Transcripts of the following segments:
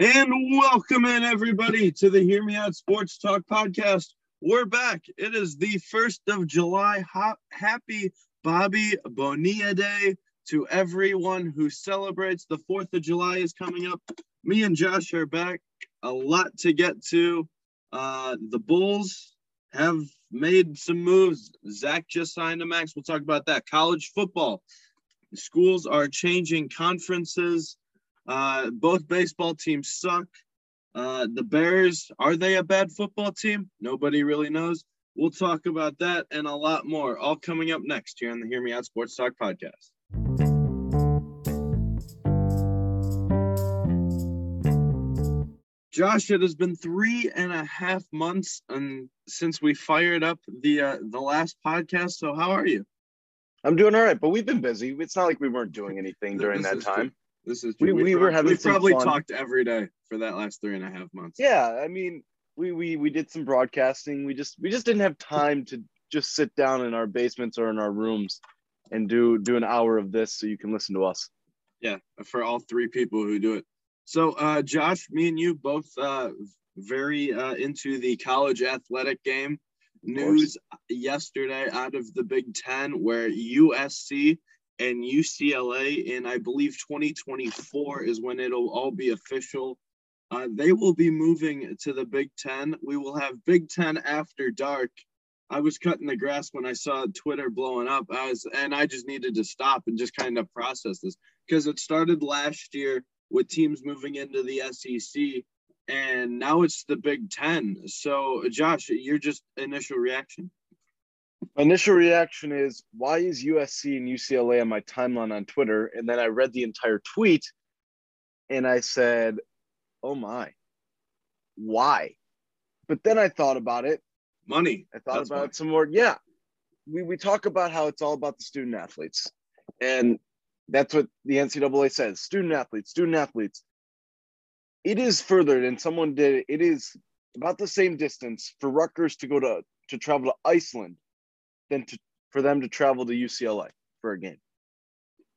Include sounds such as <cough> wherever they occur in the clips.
And welcome in everybody to the Hear Me Out Sports Talk podcast. We're back. It is the first of July. Happy Bobby Bonilla Day to everyone who celebrates. The 4th of July is coming up. Me and Josh are back. A lot to get to. Uh, the Bulls have made some moves. Zach just signed a max. We'll talk about that. College football. Schools are changing conferences. Uh, both baseball teams suck. Uh, the Bears, are they a bad football team? Nobody really knows. We'll talk about that and a lot more, all coming up next here on the Hear Me Out Sports Talk podcast. Josh, it has been three and a half months and since we fired up the uh, the last podcast. So how are you? I'm doing all right, but we've been busy. It's not like we weren't doing <laughs> anything during that time. true. This is We- true. we were having we probably fun. talked every day for that last three and a half months. Yeah, I mean, we we we did some broadcasting. We just we just didn't have time to just sit down in our basements or in our rooms and do do an hour of this so you can listen to us. Yeah, for all three people who do it. So, uh, Josh, me and you both uh, very uh, into the college athletic game. News yesterday out of the Big Ten where USC and UCLA in, I believe, 2024 is when it'll all be official. Uh, they will be moving to the Big Ten. We will have Big Ten after dark. I was cutting the grass when I saw Twitter blowing up. I was, and I just needed to stop and just kind of process this because it started last year with teams moving into the SEC, and now it's the Big Ten. So, Josh, your just initial reaction? My initial reaction is why is USC and UCLA on my timeline on Twitter? And then I read the entire tweet and I said, "Oh my. Why?" But then I thought about it Money. I thought That's about why. it some more. Yeah. We, we talk about how it's all about the student athletes. And that's what the NCAA says student athletes, student athletes. It is further than someone did. it. It is about the same distance for Rutgers to go to, to travel to Iceland than to, for them to travel to UCLA for a game.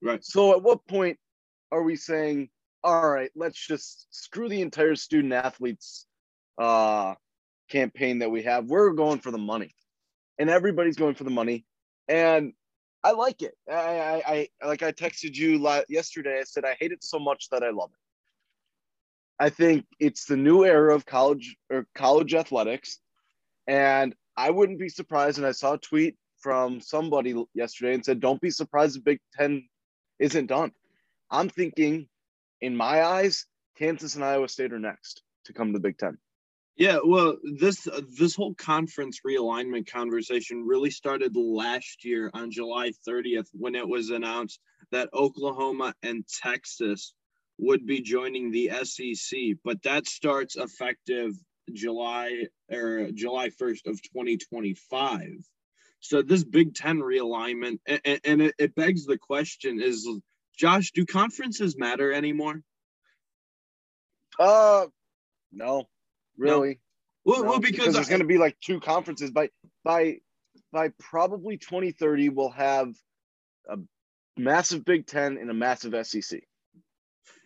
Right. So at what point are we saying, all right, let's just screw the entire student athletes uh, campaign that we have? We're going for the money, and everybody's going for the money, and I like it. I, I, I like I texted you yesterday. I said I hate it so much that I love it. I think it's the new era of college or college athletics, and I wouldn't be surprised. And I saw a tweet from somebody yesterday and said, "Don't be surprised if Big Ten isn't done." I'm thinking, in my eyes, Kansas and Iowa State are next to come to the Big Ten. Yeah, well, this this whole conference realignment conversation really started last year on July 30th when it was announced that Oklahoma and Texas would be joining the SEC, but that starts effective July or July 1st of 2025. So this Big 10 realignment and, and it, it begs the question is Josh, do conferences matter anymore? Uh, no, really. Well, No, well because, there's going to be like two conferences by by by probably 2030. We'll have a massive Big Ten and a massive SEC.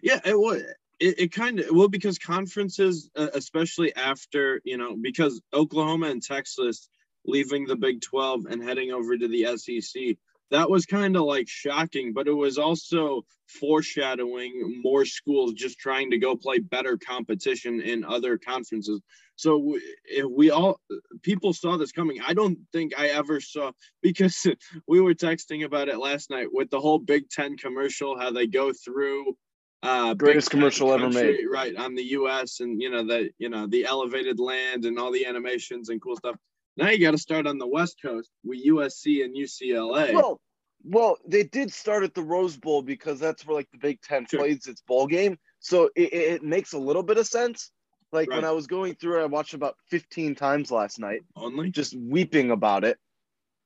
Yeah, it would. It, it kind of well because conferences, uh, especially after you know, because Oklahoma and Texas leaving the Big Twelve and heading over to the SEC, that was kind of like shocking, but it was also foreshadowing more schools just trying to go play better competition in other conferences. So we, if we all people saw this coming. I don't think I ever saw <laughs> because we were texting about it last night with the whole Big Ten commercial, how they go through uh Big Greatest Ten commercial ever made. right on the US and you know the you know the elevated land and all the animations and cool stuff. Now you got to start on the West Coast with USC and UCLA. Well, well, they did start at the Rose Bowl because that's where like the Big Ten Sure. plays its bowl game. So it, it makes a little bit of sense. Like when I was going through it, I watched about 15 times last night. only just weeping about it.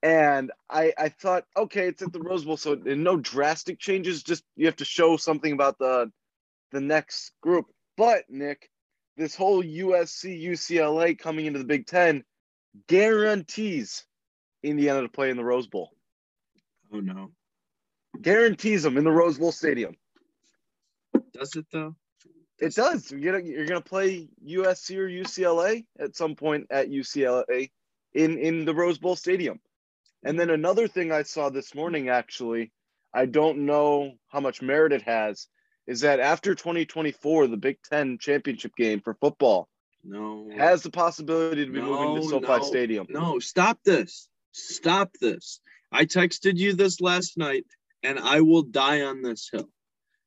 And I, I thought, okay, it's at the Rose Bowl, so no drastic changes. Just you have to show something about the the next group. But Nick, this whole USC UCLA coming into the Big Ten guarantees Indiana to play in the Rose Bowl. Oh no. Guarantees them in the Rose Bowl stadium. Does it though? It does. You're gonna you're gonna play USC or UCLA at some point at UCLA in in the Rose Bowl stadium. And then another thing I saw this morning, actually, I don't know how much merit it has, is that after 2024, the Big Ten championship game for football No. has the possibility to be moving to No, SoFi no, Stadium. No, stop this. Stop this. I texted you this last night, and I will die on this hill.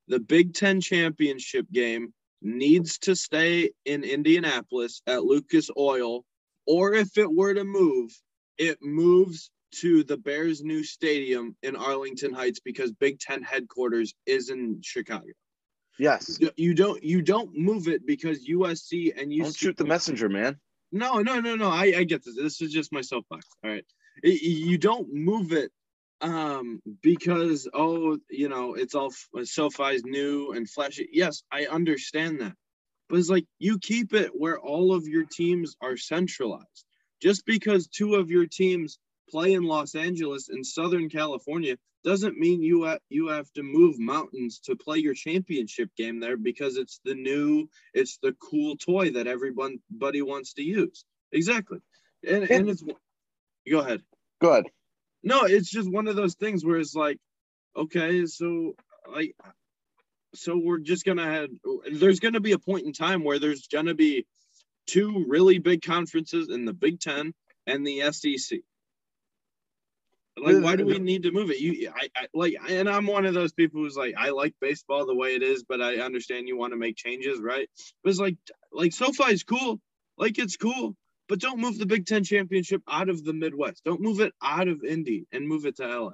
The Big Ten championship game needs to stay in Indianapolis at Lucas Oil, or if it were to move, it moves to the Bears' new stadium in Arlington Heights because Big Ten headquarters is in Chicago. Yes. You don't you don't move it because USC and you Don't shoot the messenger, man. no, no, no, no. I, I get this. This is just my soapbox. All right. It- you don't move it um because oh you know it's all SoFi's new and flashy. Yes, I understand that. But it's like you keep it where all of your teams are centralized. Just because two of your teams play in Los Angeles and Southern California doesn't mean you ha- you have to move mountains to play your championship game there because it's the new it's the cool toy that everybody wants to use. Exactly. And, and it's go ahead. Go ahead. No, it's just one of those things where it's like, okay, so like, so we're just gonna have. There's gonna be a point in time where there's gonna be two really big conferences in the Big Ten and the SEC. Like, why do we need to move it? You, I, I like, and I'm one of those people who's like, I like baseball the way it is, but I understand you want to make changes, right? But it's like, like SoFi is cool, like it's cool, but don't move the Big Ten championship out of the Midwest. Don't move it out of Indy and move it to LA.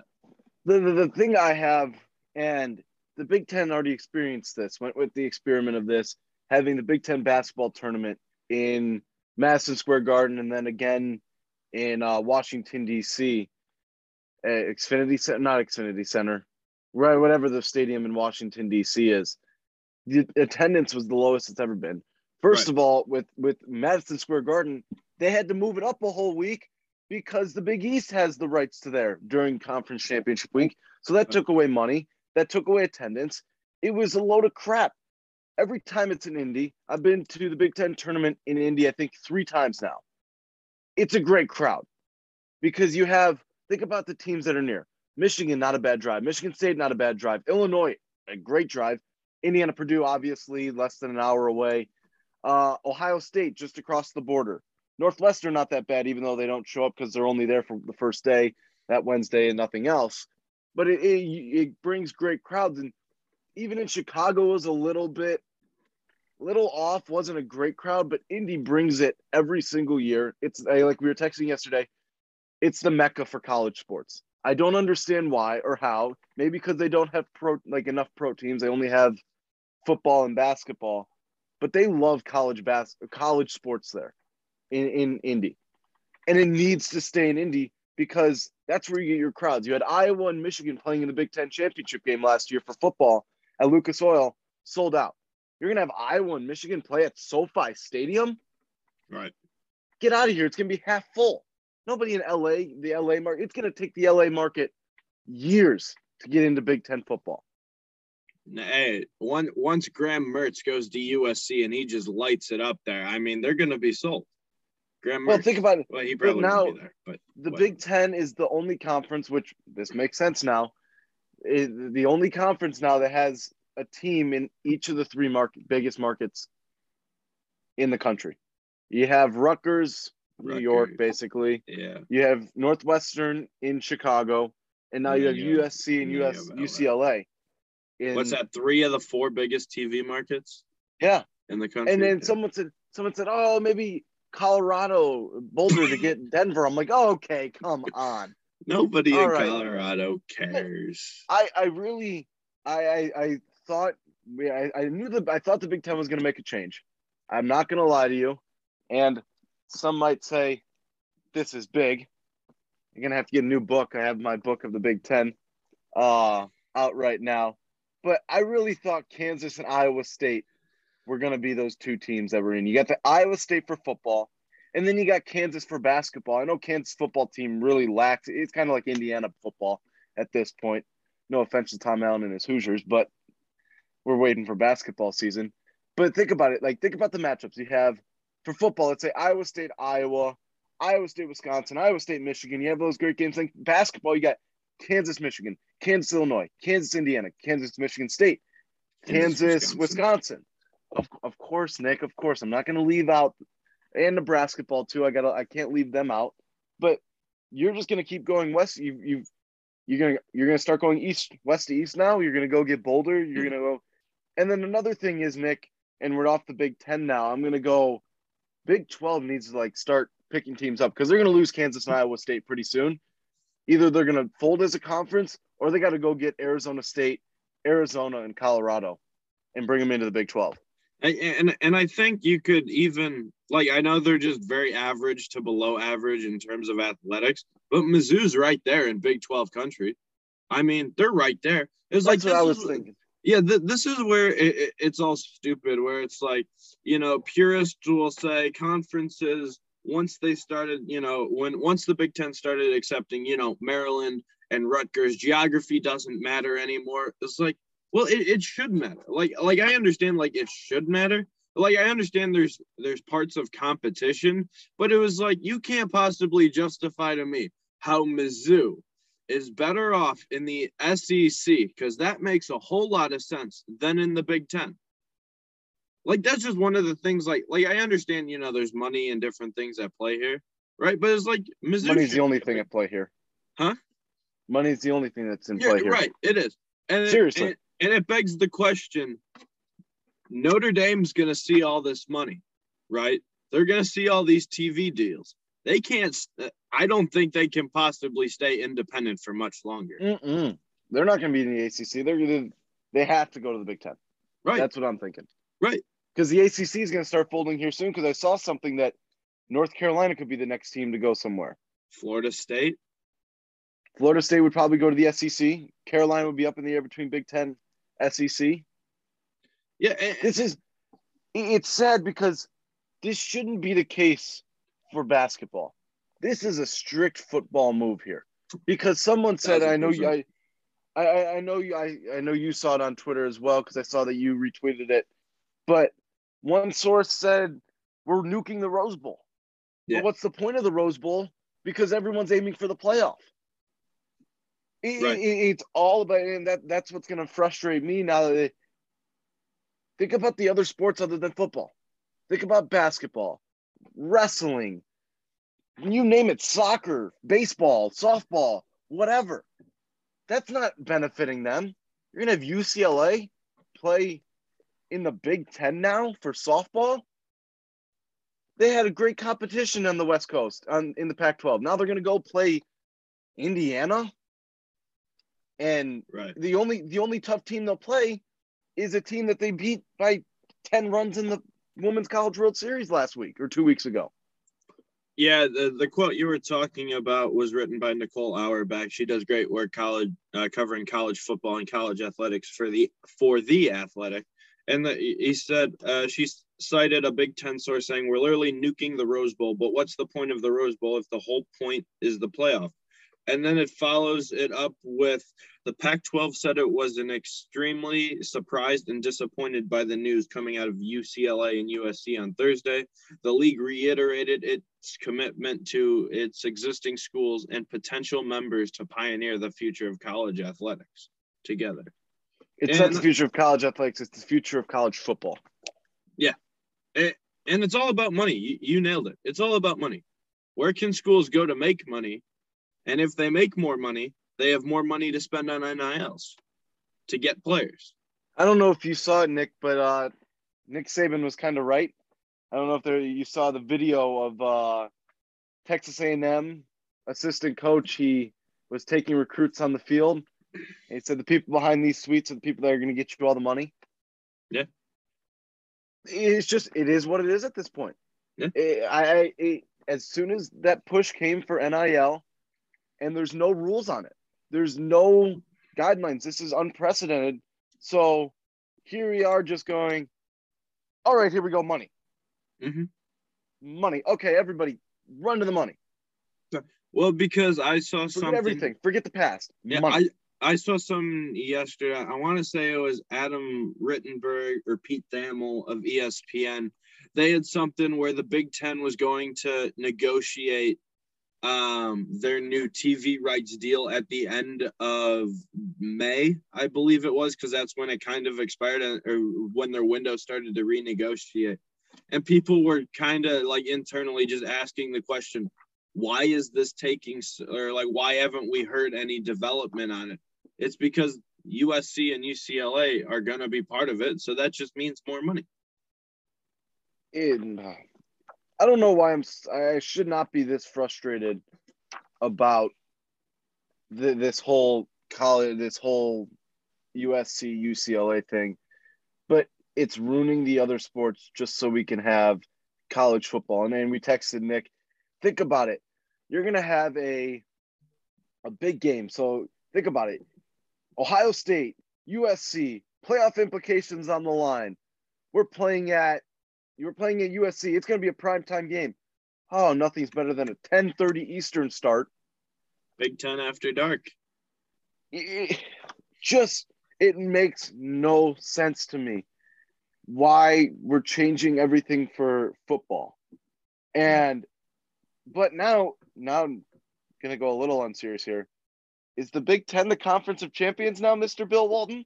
The, the, the thing I have, and the Big Ten already experienced this, went with the experiment of this, having the Big Ten basketball tournament in Madison Square Garden and then again in uh, Washington, D.C. Uh, Xfinity Center, not Xfinity Center, right? Whatever the stadium in Washington, D.C. is. The attendance was the lowest it's ever been. First Right. of all, with with Madison Square Garden, they had to move it up a whole week because the Big East has the rights to there during conference championship week. So that took away money. That took away attendance. It was a load of crap. Every time it's in Indy, I've been to the Big Ten tournament in Indy, I think three times now. It's a great crowd because you have, think about the teams that are near. Michigan, not a bad drive. Michigan State, not a bad drive. Illinois, a great drive. Indiana, Purdue, obviously less than an hour away. Uh, Ohio State, just across the border. Northwestern, not that bad, even though they don't show up because they're only there for the first day, that Wednesday, and nothing else. But it, it, it brings great crowds. And even in Chicago was a little bit, little off, wasn't a great crowd, but Indy brings it every single year. It's I- like we were texting yesterday, it's the mecca for college sports. I don't understand why or how. Maybe because they don't have pro like enough pro teams. They only have football and basketball, but they love college bas- college sports there in, in Indy. And it needs to stay in Indy because that's where you get your crowds. You had Iowa and Michigan playing in the Big Ten championship game last year for football at Lucas Oil, sold out. You're gonna have Iowa and Michigan play at SoFi Stadium. Right. Get out of here. It's gonna be half full. Nobody in LA, the LA market, it's gonna take the LA market years to get into Big Ten football. Hey, one once Graham Mertz goes to USC and he just lights it up there. I mean, they're gonna be sold. Graham Mertz. Well, think about it. Well, he probably now- be there, but The What? Big Ten is the only conference, which this makes sense now, is the only conference now that has a team in each of the three market biggest markets in the country. You have Rutgers, New York, basically. yeah, You have Northwestern in Chicago, and now And you have you USC and and US UCLA. In, what's that? Three of the four biggest TV markets Yeah, in the country. and then Yeah. someone said someone said, "Oh, maybe Colorado, Boulder to get <laughs> Denver." I'm like, oh, "Okay, come on." Nobody All in right. Colorado cares. I I really I I, I thought we I, I knew the I thought the Big Ten was going to make a change. I'm not going to lie to you, and some might say this is big. You're gonna have to get a new book. I have my book of the Big Ten uh, out right now, but I really thought Kansas and Iowa State were gonna be those two teams that were in. You got the Iowa State for football, And then you got Kansas for basketball. I know Kansas football team really lacks. It's kind of like Indiana football at this point. No offense to Tom Allen and his Hoosiers, but we're waiting for basketball season. But think about it. Like think about the matchups you have for football. Let's say Iowa State, Iowa, Iowa State, Wisconsin, Iowa State, Michigan. You have those great games. Like basketball, you got Kansas, Michigan, Kansas, Illinois, Kansas, Indiana, Kansas, Michigan State, Kansas, Wisconsin. Wisconsin. Of, of course, Nick. Of course, I'm not going to leave out and Nebraska ball too. I got to I can't leave them out. But you're just going to keep going west. You you you're going to you're going to start going east west to east now. You're going to go get Boulder. You're going to go. And then another thing is Nick, and we're off the Big Ten now. I'm going to go. Big Twelve needs to like start picking teams up because they're going to lose Kansas and Iowa State pretty soon. Either they're going to fold as a conference or they got to go get Arizona State, Arizona, and Colorado and bring them into the Big 12. And and I think you could even like I know they're just very average to below average in terms of athletics, but Mizzou's right there in Big Twelve country. I mean, they're right there. It's like what I was is, thinking. Yeah, th- this is where it, it, it's all stupid. Where it's like you know, purists will say conferences once they started, you know, when once the Big Ten started accepting, you know, Maryland and Rutgers, geography doesn't matter anymore. It's like well, it, it should matter. Like, like I understand, like it should matter. Like I understand there's there's parts of competition, but it was like you can't possibly justify to me how Mizzou is better off in the SEC because that makes a whole lot of sense than in the Big Ten. Like that's just one of the things. Like, like I understand, you know, there's money and different things at play here, right? But it's like Mizzou. Money's the only thing at play here. Huh? Money's the only thing that's in Yeah, play here. right. It is. And it- Seriously. and, and it begs the question: Notre Dame's going to see all this money, right? They're going to see all these TV deals. They can't. Uh, I don't think they can possibly stay independent for much longer. Mm-mm. They're not going to be in the ACC. They're gonna, they have to go to the Big Ten. Right. That's what I'm thinking. right. Because the ACC is going to start folding here soon. Because I saw something that North Carolina could be the next team to go somewhere. Florida State. Florida State would probably go to the SEC. Carolina would be up in the air between Big Ten, SEC. Yeah. and- This is it's sad because this shouldn't be the case for basketball. This is a strict football move here because someone said, "I know you, I. I, I know you, I, I know you saw it on Twitter as well because I saw that you retweeted it." But one source said, "We're nuking the Rose Bowl." Yeah. But what's the point of the Rose Bowl? Because everyone's aiming for the playoff. It- Right. it- it's all about, and that that's what's going to frustrate me now that they, Think about the other sports other than football. Think about basketball, wrestling, you name it, soccer, baseball, softball, whatever. That's not benefiting them. You're going to have UCLA play in the Big Ten now for softball. They had a great competition on the West Coast on in the Pac-12. Now they're going to go play Indiana, and Right. the only the only tough team they'll play is a team that they beat by 10 runs in the Women's College World Series last week or two weeks ago. Yeah, the, the quote you were talking about was written by Nicole Auerbach. She does great work college uh, covering college football and college athletics for the for the athletic. And the, he said uh, she cited a Big Ten source saying we're literally nuking the Rose Bowl. But what's the point of the Rose Bowl if the whole point is the playoff? And then it follows it up with the Pac 12 said it was an extremely surprised and disappointed by the news coming out of UCLA and USC on Thursday. The league reiterated its commitment to its existing schools and potential members to pioneer the future of college athletics together. It's not the future of college athletics, it's the future of college football. Yeah. And it's all about money. You, you nailed it. It's all about money. Where can schools go to make money? And if they make more money, they have more money to spend on NILs to get players. I don't know if you saw it, Nick, but uh, Nick Saban was kind of right. I don't know if there you saw the video of uh, Texas A&M assistant coach. He was taking recruits on the field. He said the people behind these suites are the people that are going to get you all the money. Yeah. It's just it is what it is at this point. Yeah. It- I, I it, as soon as that push came for NIL, and there's no rules on it. There's no guidelines. This is unprecedented. So here we are just going, all right, here we go, money. Mhm. money. Okay, everybody, run to the money. Well, because I saw Forget something. everything. Forget the past. Yeah, money. I I saw some yesterday. I want to say it was Adam Rittenberg or Pete Thamel of ESPN. They had something where the Big Ten was going to negotiate um their new TV rights deal at the end of May, I believe it was, because that's when it kind of expired uh, or when their window started to renegotiate. And people were kind of like internally just asking the question, why is this taking or like why haven't we heard any development on it? It's because USC and UCLA are going to be part of it, so that just means more money. in uh, I don't know why I'm I should not be this frustrated about the, this whole college this whole USC UCLA thing but it's ruining the other sports just so we can have college football. And then we texted Nick think about it. You're to have a a big game. So think about it. Ohio State USC playoff implications on the line. We're playing at you were playing at USC. It's going to be a primetime game. Oh, nothing's better than a 10:30 Eastern start. Big Ten after dark. It- just it makes no sense to me why we're changing everything for football. And but now now I'm going to go a little unserious here. Is the Big 10 the conference of champions now, Mr. Bill Walton?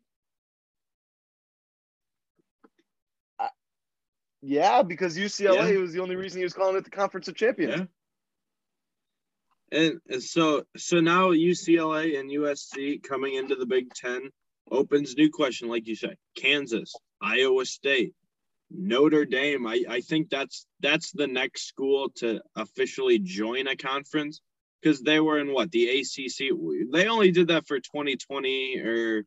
Yeah, because UCLA Yeah. was the only reason he was calling it the conference of champions. Yeah. And, and so so now UCLA and USC coming into the Big Ten opens new question, like you said. Kansas, Iowa State, Notre Dame. I, I think that's that's the next school to officially join a conference because they were in what the ACC. They only did that for 2020 or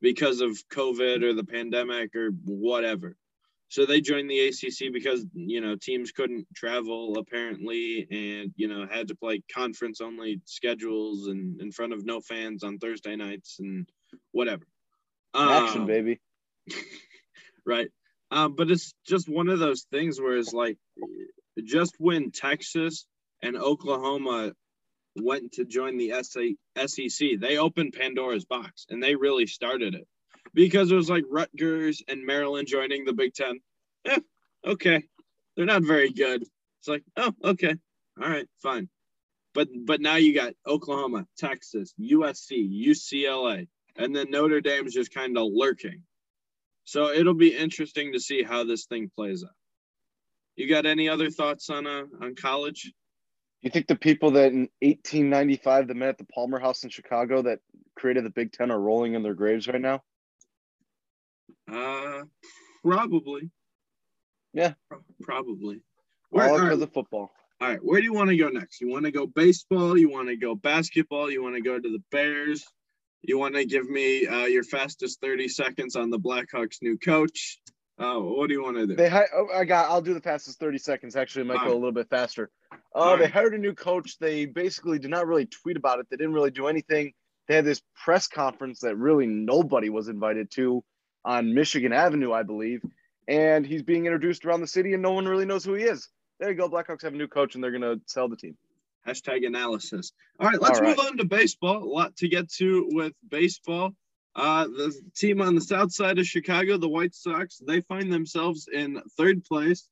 because of COVID or the pandemic or whatever. So they joined the ACC because you know teams couldn't travel apparently, and you know had to play conference only schedules and in front of no fans on Thursday nights and whatever. Action, Um, baby. <laughs> right? Um, but it's just one of those things where it's like, just when Texas and Oklahoma went to join the SEC, they opened Pandora's box and they really started it because it was like Rutgers and Maryland joining the Big Ten. Eh, okay, they're not very good. It's like, oh, okay, all right, fine. But but now you got Oklahoma, Texas, USC, UCLA, and then Notre Dame's just kind of lurking. So it'll be interesting to see how this thing plays out. You got any other thoughts on uh, on college? You think the people that in 1895 that met at the Palmer House in Chicago that created the Big Ten are rolling in their graves right now? Uh, probably. Yeah. Probably. Where, All all, right, because of football. all right, where do you want to go next? You want to go baseball? You want to go basketball? You want to go to the Bears? You want to give me uh, your fastest 30 seconds on the Blackhawks' new coach? Uh, what do you want to do? They hi- oh, I got. I'll do the fastest 30 seconds. Actually, it might All go a little bit faster. Uh, All They right. hired a new coach. They basically did not really tweet about it. They didn't really do anything. They had this press conference that really nobody was invited to on Michigan Avenue, I believe. And he's being introduced around the city, and no one really knows who he is. There you go. Blackhawks have a new coach, and they're going to sell the team. Hashtag analysis. All right, let's All right. move on to baseball. A lot to get to with baseball. Uh, the team on the south side of Chicago, the White Sox, they find themselves in third place,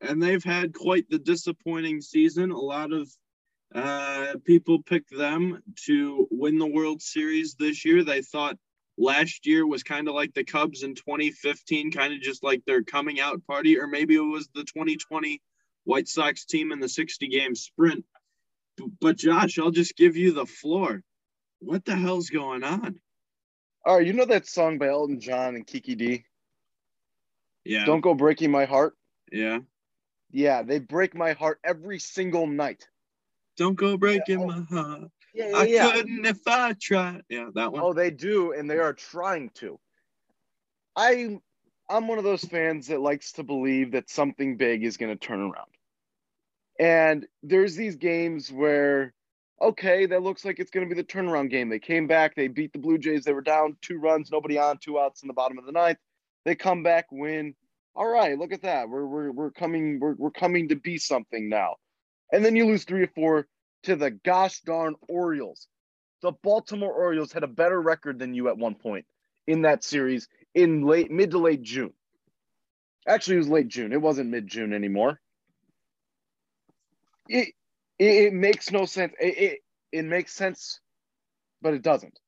and they've had quite the disappointing season. A lot of uh, people picked them to win the World Series this year. They thought last year was kind of like the Cubs in 2015, kind of just like their coming out party, or maybe it was the 2020 White Sox team in the 60 game sprint. But Josh, I'll just give you the floor. What the hell's going on? All right, you know that song by Elton John and Kiki Dee? Yeah. Don't go breaking my heart. yeah. Yeah, they break my heart every single night. Don't go breaking oh. my heart. Yeah, I couldn't if I tried. Yeah, that one. Oh, they do, and they are trying to. I, I'm one of those fans that likes to believe that something big is going to turn around. And there's these games where, okay, that looks like it's going to be the turnaround game. They came back, they beat the Blue Jays. They were down two runs, nobody on, two outs in the bottom of the ninth. They come back, win. All right, look at that. We're we're we're coming we're we're coming to be something now. And then you lose three or four to the gosh darn Orioles. The Baltimore Orioles had a better record than you at one point in that series in late mid to late June. Actually, it was late June. It wasn't mid June anymore. It, it, it makes no sense. It, it it makes sense, but it doesn't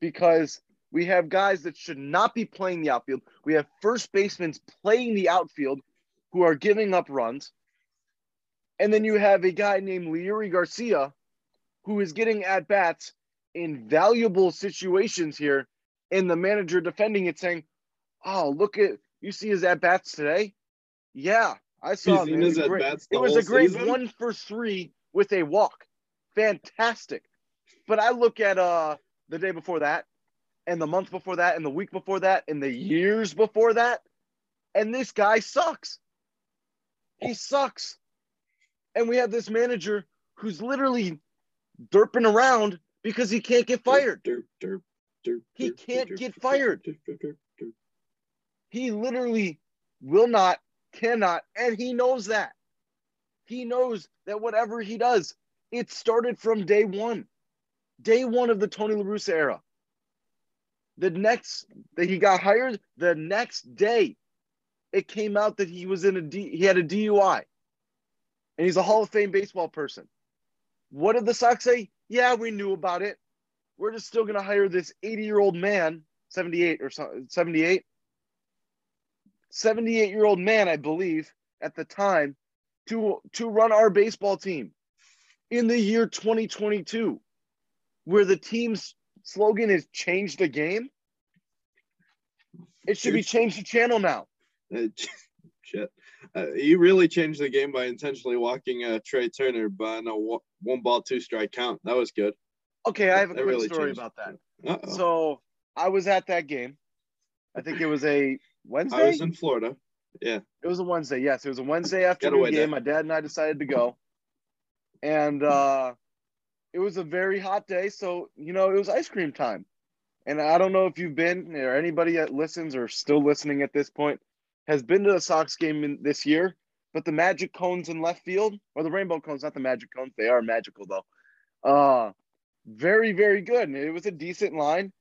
because we have guys that should not be playing the outfield. We have first basemen playing the outfield who are giving up runs. And then you have a guy named Leury Garcia who is getting at bats in valuable situations here. And the manager defending it saying, Oh, look at you see his at bats today? Yeah, I saw him. It was, a great, it was a great season? one for three with a walk. Fantastic. But I look at uh the day before that, and the month before that, and the week before that, and the years before that, and this guy sucks. He sucks. And we have this manager who's literally derping around because he can't get fired. Derp, derp, derp, he can't get fired. He literally will not, cannot, and he knows that. He knows that whatever he does, it started from day one day one of the Tony La Russa era. The next that he got hired, the next day, it came out that he was in a D, he had a DUI, and he's a Hall of Fame baseball person. What did the Sox say? Yeah, we knew about it. We're just still going to hire this 80 year old man, 78 or so, 78, 78 year old man, I believe, at the time, to to run our baseball team in the year 2022 where the team's slogan is change the game. It should be change the channel now. <laughs> Shit. Uh, you really changed the game by intentionally walking uh, Trea Turner by a one ball, two strike count. That was good. Okay, I have a that quick really story about that. Uh-oh. So I was at that game. I think it was a Wednesday. <laughs> I was in Florida. Yeah. It was a Wednesday. Yes, it was a Wednesday afternoon game. Day. My dad and I decided to go. And uh it was a very hot day, so you know it was ice cream time. And I don't know if you've been or anybody that listens or still listening at this point has been to a Sox game in, this year, but the magic cones in left field or the rainbow cones, not the magic cones, they are magical though. Uh, very very good. And it was a decent line,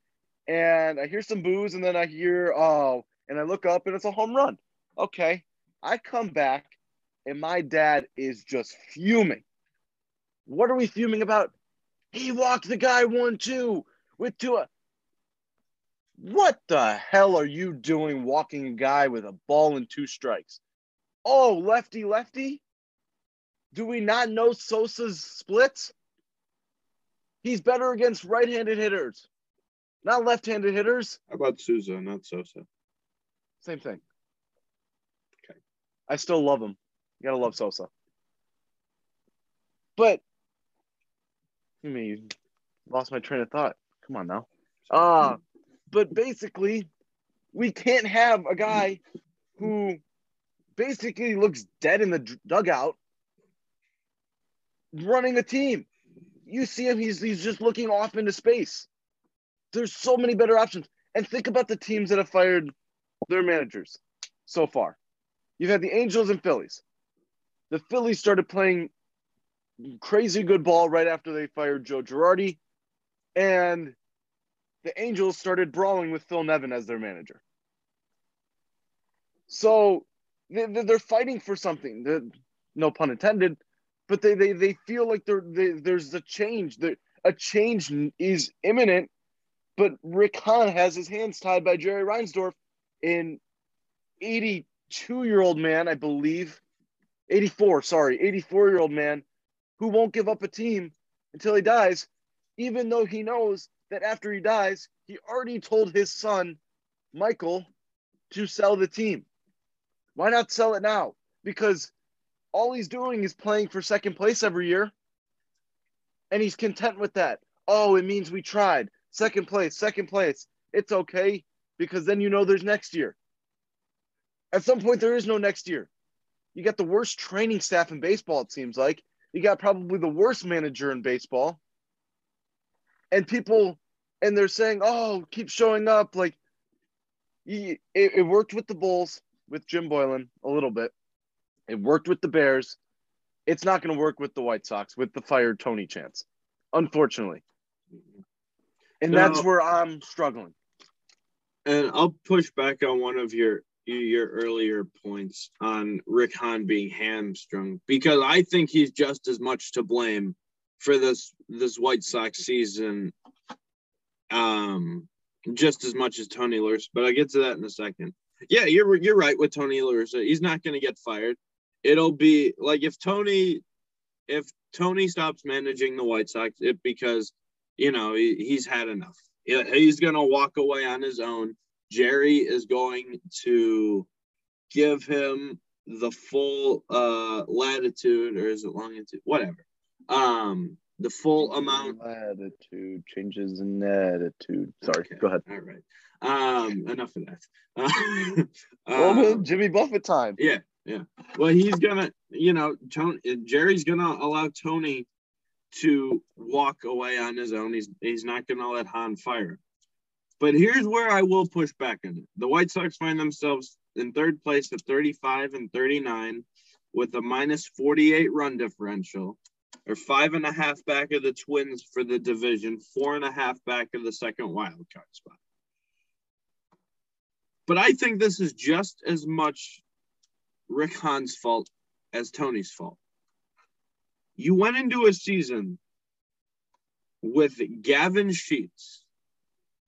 and I hear some boos, and then I hear oh, and I look up and it's a home run. Okay, I come back, and my dad is just fuming. What are we fuming about? He walked the guy one two with two. What the hell are you doing walking a guy with a ball and two strikes? Oh, lefty, lefty? Do we not know Sosa's splits? He's better against right handed hitters, not left handed hitters. How about Sousa, not Sosa? Same thing. Okay. I still love him. You gotta love Sosa. But I mean, lost my train of thought. Come on now. Uh, but basically, we can't have a guy who basically looks dead in the dugout running a team. You see him, he's, he's just looking off into space. There's so many better options. And think about the teams that have fired their managers so far. You've had the Angels and Phillies. The Phillies started playing crazy good ball right after they fired Joe Girardi, and the Angels started brawling with Phil Nevin as their manager. So they're fighting for something. No pun intended, but they they, they feel like they're, they, there's a change. That a change is imminent. But Rick Hahn has his hands tied by Jerry Reinsdorf, an 82 year old man, I believe, 84. Sorry, 84 year old man who won't give up a team until he dies, even though he knows that after he dies, he already told his son, Michael, to sell the team. Why not sell it now? Because all he's doing is playing for second place every year. And he's content with that. Oh, it means we tried. Second place, second place. It's okay because then you know there's next year. At some point, there is no next year. You got the worst training staff in baseball, it seems like. You got probably the worst manager in baseball. And people, and they're saying, oh, keep showing up. Like, it, it worked with the Bulls. with Jim Boylan a little bit. It worked with the Bears. It's not going to work with the White Sox with the fired Tony Chance, unfortunately. And No. that's where I'm struggling. And I'll push back on one of your your earlier points on Rick Hahn being hamstrung because I think he's just as much to blame for this this White Sox season, um, just as much as Tony La Russa. But I'll get to that in a second. Yeah, you're you're right with Tony La Russa. He's not going to get fired. It'll be like if Tony, if Tony stops managing the White Sox, it because you know he, he's had enough. He- He's going to walk away on his own. Jerry is going to give him the full uh latitude or is it longitude whatever um the full amount Latitude changes in attitude. Sorry, Okay. go ahead. all right um enough of that <laughs> well, Um, Jimmy Buffett time. yeah yeah well he's gonna you know tony jerry's gonna allow tony to walk away on his own he's he's not gonna let Hahn fire but here's where i will push back on it the white sox find themselves in third place at 35 and 39 with a minus 48 run differential or five and a half back of the twins for the division four and a half back of the second wild card spot but i think this is just as much Rick Hahn's fault as Tony's fault. You went into a season with Gavin Sheets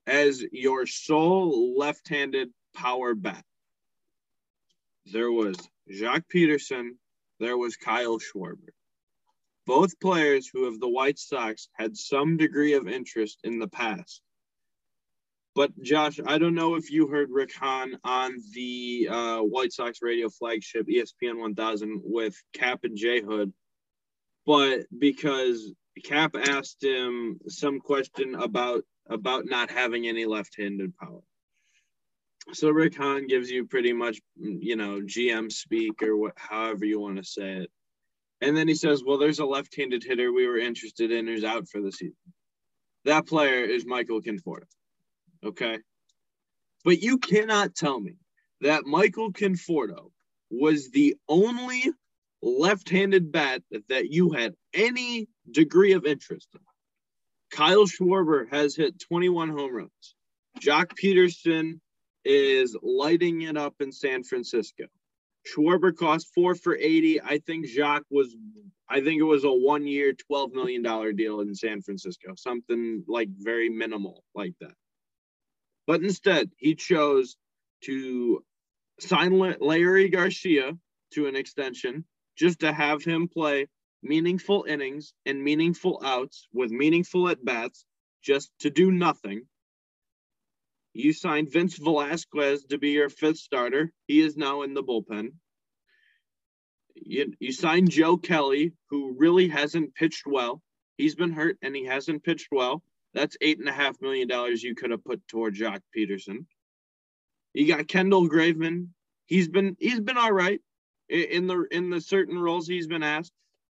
as your sole left handed power bat. There was Joc Pederson, there was Kyle Schwarber. Both players who have the White Sox had some degree of interest in the past. But Josh, I don't know if you heard Rick Hahn on the uh, White Sox radio flagship ESPN 1000 with Kap and J Hood, but because Kap asked him some question about about not having any left-handed power. So Rick Hahn gives you pretty much, you know, GM speak or what, however you want to say it, and then he says, "Well, there's a left-handed hitter we were interested in who's out for the season. That player is Michael Conforto." Okay. But you cannot tell me that Michael Conforto was the only left handed bat that you had any degree of interest in. Kyle Schwarber has hit 21 home runs. Joc Pederson is lighting it up in San Francisco. Schwarber cost four for 80. I think Joc was, I think it was a one year, $12 million deal in San Francisco, something like very minimal like that. But instead, he chose to sign Larry Garcia to an extension just to have him play meaningful innings and meaningful outs with meaningful at bats just to do nothing. You signed Vince Velasquez to be your fifth starter. He is now in the bullpen. You, you signed Joe Kelly, who really hasn't pitched well. He's been hurt and he hasn't pitched well. That's eight and a half million dollars you could have put toward Joc Pederson. You got Kendall Graveman. He's been he's been all right in the in the certain roles he's been asked.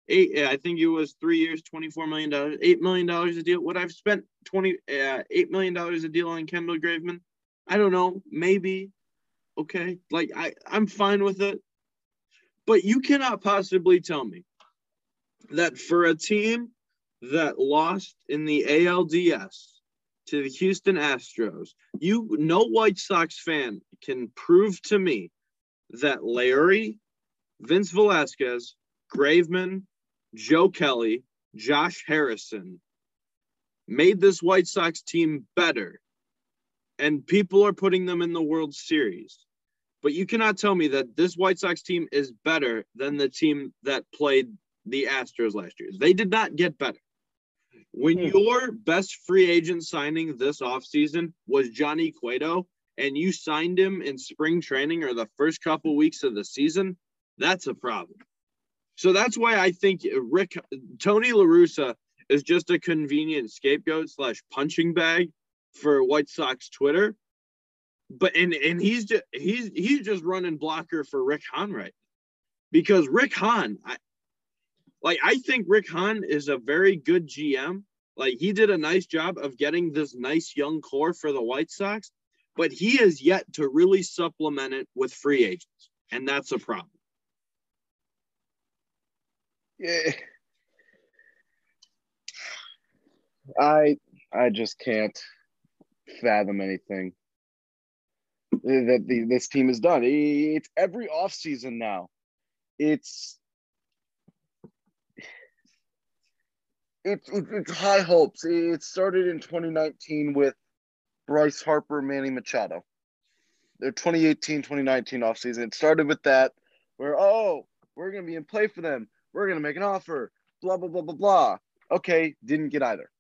Eight, I think it was three years, twenty four million dollars, eight million dollars a deal. Would I've spent twenty uh, eight million dollars a deal on Kendall Graveman? I don't know, maybe. Okay, like I I'm fine with it, but you cannot possibly tell me that for a team that lost in the ALDS to the Houston Astros, you no White Sox fan can prove to me that Larry, Vince Velasquez, Graveman, Joe Kelly, Josh Harrison made this White Sox team better. And people are putting them in the World Series. But you cannot tell me that this White Sox team is better than the team that played the Astros last year. They did not get better. When Hmm. your best free agent signing this offseason was Johnny Cueto, and you signed him in spring training or the first couple weeks of the season, that's a problem. So that's why I think Rick Tony LaRussa is just a convenient scapegoat slash punching bag for White Sox Twitter. But and and he's just he's he's just running blocker for Rick Hahn right because Rick Hahn, I like I think Rick Hahn is a very good GM. Like he did a nice job of getting this nice young core for the White Sox. but he has yet to really supplement it with free agents, and that's a problem. Yeah. I I just can't fathom anything that the, this team has done. It's every offseason now. It's it's it's high hopes. It started in 2019 with Bryce Harper, Manny Machado. Their 2018 2019 offseason. It started with that, where, oh, we're going to be in play for them. We're going to make an offer. Blah, blah, blah, blah, blah. Okay, didn't get either.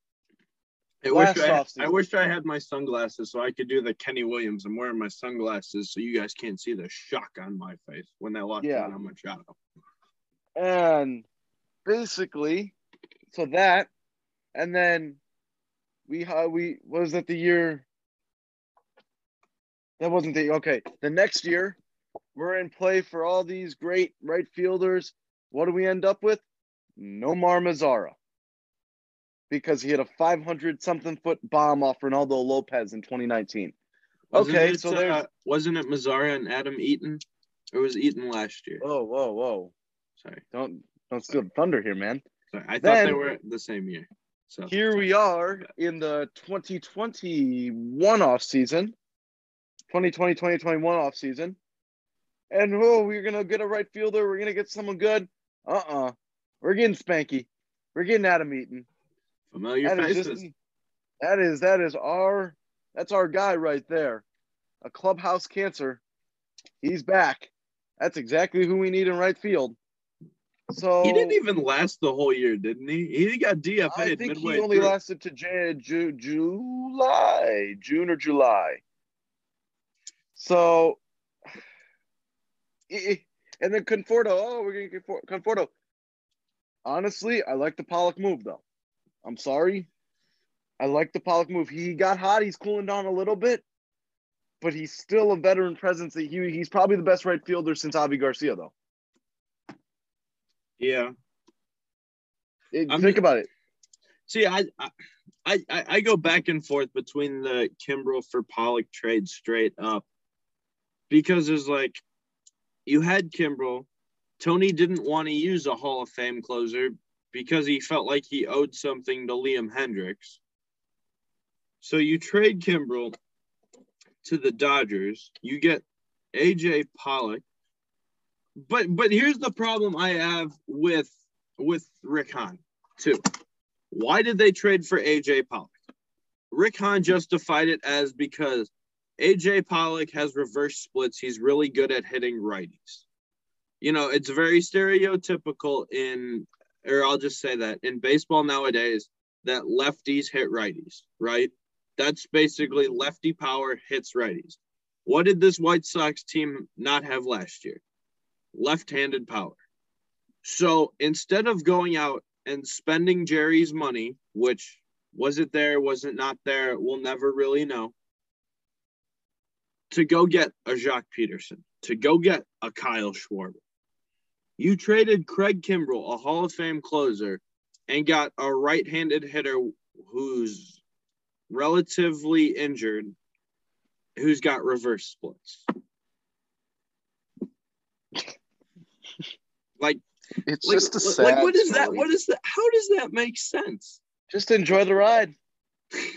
I wish I, had, I wish I had my sunglasses so I could do the Kenny Williams. I'm wearing my sunglasses so you guys can't see the shock on my face when they lost yeah. on Machado. And basically, so that, and then we uh, we was that the year that wasn't the okay. The next year, we're in play for all these great right fielders. What do we end up with? Nomar Mazara. Because he had a 500 something foot bomb off Reynaldo Lopez in 2019. Wasn't okay, it, so there's uh, wasn't it Mazara and Adam Eaton? Or was Eaton last year? Whoa, whoa, whoa. Sorry. Don't don't steal the thunder here, man. Sorry. I thought then, they were the same year. So here we are in the 2021 off season. 2020 2021 off season. And oh, we're gonna get a right fielder. We're gonna get someone good. Uh uh-uh. uh. we are getting Spanky. We're getting Adam Eaton. Familiar that faces. Is just, that is that is our that's our guy right there. A clubhouse cancer. He's back. That's exactly who we need in right field. So he didn't even last the whole year, didn't he? He got DFA. I think he only through. lasted to J- Ju- July, June or July. So, <sighs> and then Conforto. Oh, we're gonna get Conforto. Honestly, I like the Pollock move though. I'm sorry. I like the Pollock move. He got hot. He's cooling down a little bit, but he's still a veteran presence. That he, he's probably the best right fielder since Avi Garcia, though. Yeah. It, think about it. See, I, I, I, I go back and forth between the Kimbrel for Pollock trade straight up because it's like you had Kimbrel. Tony didn't want to use a Hall of Fame closer because he felt like he owed something to Liam Hendriks. So you trade Kimbrel to the Dodgers. You get AJ Pollock. But but here's the problem I have with with Rick Hahn too. Why did they trade for AJ Pollock? Rick Hahn justified it as because AJ Pollock has reverse splits. He's really good at hitting righties. You know, it's very stereotypical in, or I'll just say that in baseball nowadays, that lefties hit righties, right? That's basically lefty power hits righties. What did this White Sox team not have last year? Left handed power. So instead of going out and spending Jerry's money, which was it there, was it not there, we'll never really know to go get a Joc Pederson, to go get a Kyle Schwarber. You traded Craig Kimbrel, a Hall of Fame closer, and got a right handed hitter who's relatively injured, who's got reverse splits. like, it's like, just a sad like what is story. that? What is that? How does that make sense? Just enjoy the ride.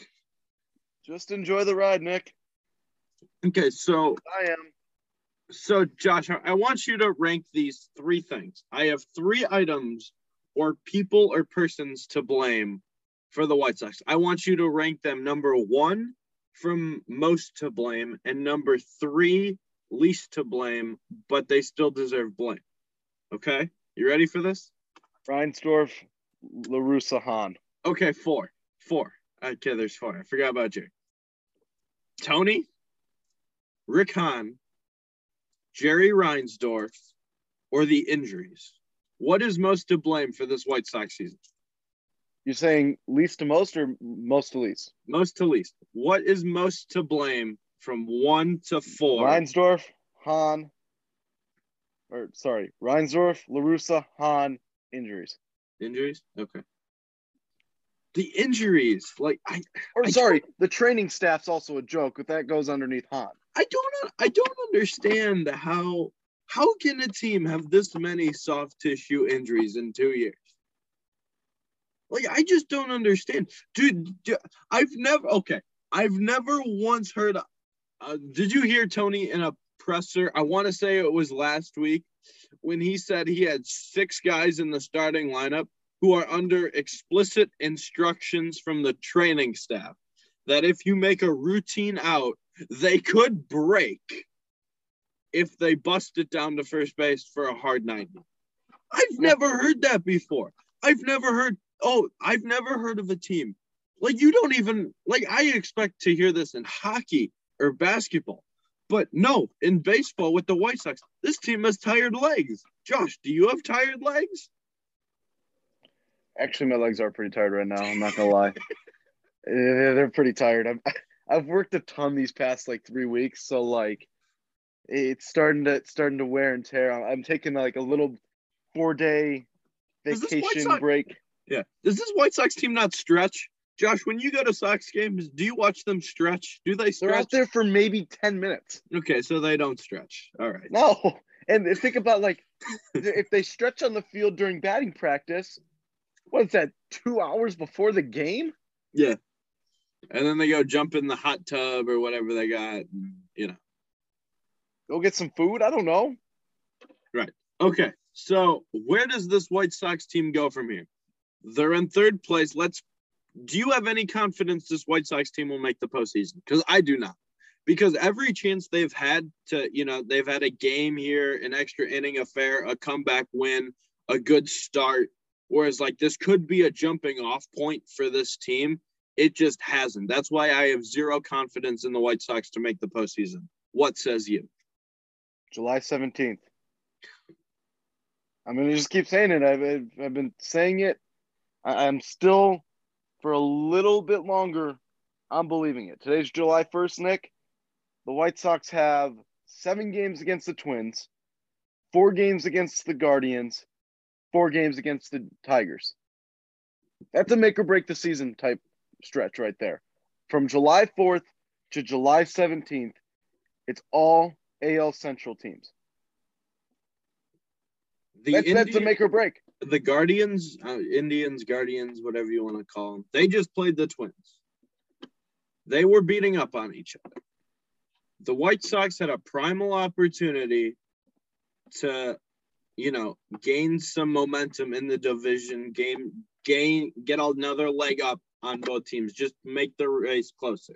<laughs> just enjoy the ride, Nick. Okay, so I am. So, Josh, I want you to rank these three things. I have three items or people or persons to blame for the White Sox. I want you to rank them number one from most to blame and number three least to blame, but they still deserve blame. Okay, you ready for this? Reinsdorf, La Russa, Hahn. Okay, four. Four. Okay, there's four. I forgot about you. Tony, Rick Hahn, Jerry Reinsdorf, or the injuries? What is most to blame for this White Sox season? You're saying least to most or most to least? Most to least. What is most to blame from one to four? Reinsdorf, Hahn, or sorry, Reinsdorf, La Russa, Hahn, injuries. Injuries? Okay. The injuries. Like I, Or I sorry, the training staff's also a joke, but that goes underneath Hahn. I don't, I don't understand how how can a team have this many soft tissue injuries in two years? Like I just don't understand, dude. d- I've never okay. I've never once heard. Uh, did you hear Tony in a presser? I want to say it was last week when he said he had six guys in the starting lineup who are under explicit instructions from the training staff that if you make a routine out, they could break if they bust it down to first base for a hard 90. I've never heard that before. I've never heard, oh, I've never heard of a team. Like, you don't even, like, I expect to hear this in hockey or basketball. But no, in baseball with the White Sox, this team has tired legs. Josh, do you have tired legs? Actually, my legs are pretty tired right now. I'm not gonna lie. <laughs> They're pretty tired. I've <laughs> I've worked a ton these past like three weeks, so like it's starting to it's starting to wear and tear. I'm, I'm taking like a little four day Is this White vacation Sox- break. Yeah. Does this White Sox team not stretch? Josh, when you go to Sox games, do you watch them stretch? Do they stretch? They're out there for maybe ten minutes. Okay, so they don't stretch. All right. No, and think about like <laughs> if they stretch on the field during batting practice. What's that? Two hours before the game? Yeah. And then they go jump in the hot tub or whatever they got, you know. Go get some food? I don't know. Right. Okay, so where does this White Sox team go from here? They're in third place. Let's. Do you have any confidence this White Sox team will make the postseason? Because I do not. Because every chance they've had to, you know, they've had a game here, an extra inning affair, a comeback win, a good start. Whereas, like, this could be a jumping off point for this team. It just hasn't. That's why I have zero confidence in the White Sox to make the postseason. What says you? July 17th. I'm going to just keep saying it. I've, I've, been saying it. I'm still, for a little bit longer, I'm believing it. Today's July 1st, Nick. The White Sox have seven games against the Twins, four games against the Guardians, four games against the Tigers. That's a make or break the season type stretch right there. From July 4th to July 17th, it's all AL Central teams. The That's, that's a make or break. the Guardians, uh, Indians, Guardians, whatever you want to call them, they just played the Twins. They were beating up on each other. The White Sox had a primal opportunity to, you know, gain some momentum in the division, game, gain, get another leg up on both teams, just make the race closer.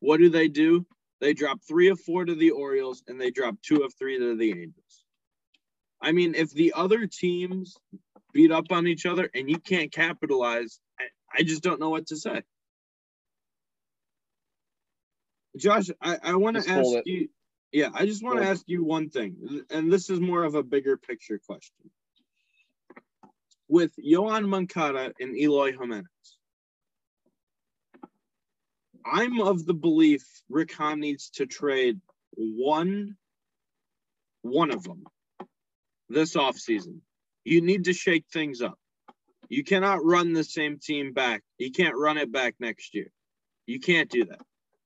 What do they do? They drop three of four to the Orioles and they drop two of three to the Angels. I mean, if the other teams beat up on each other and you can't capitalize, I, I just don't know what to say. Josh, I, I want to ask you. Yeah, I just want to ask you one thing, and this is more of a bigger picture question. With Yoan Moncada and Eloy Jimenez, I'm of the belief Rick Hahn needs to trade one, one of them this offseason. You need to shake things up. You cannot run the same team back. You can't run it back next year. You can't do that.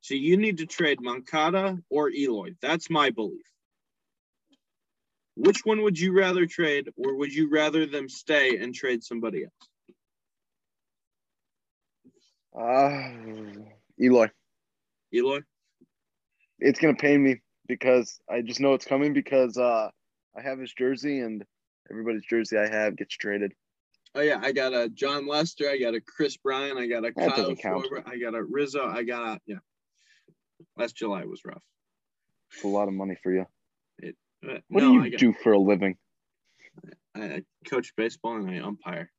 So you need to trade Moncada or Eloy. That's my belief. Which one would you rather trade, or would you rather them stay and trade somebody else? Uh, Eloy, Eloy? it's gonna pain me because I just know it's coming because uh, I have his jersey and everybody's jersey I have gets traded. Oh yeah, I got a Jon Lester, I got a Kris Bryant, I got a That Kyle. Schwarber, I got a Rizzo, I got a yeah. Last July was rough. It's a lot of money for you. But What no, do you I got, do for a living? I, I coach baseball and I umpire.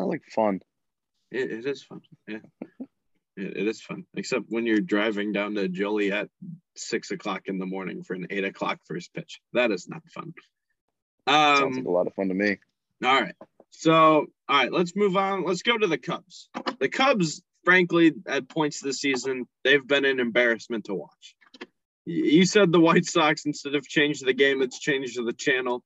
Not like fun. It, it is fun. Yeah. <laughs> It, it is fun, except when you're driving down to Joliet six o'clock in the morning for an eight o'clock first pitch. That is not fun. Sounds Um, like a lot of fun to me. all right. So, all right, let's move on. Let's go to the Cubs. The Cubs, frankly, at points this season, they've been an embarrassment to watch. You said the White Sox, instead of change the game, it's changed the channel.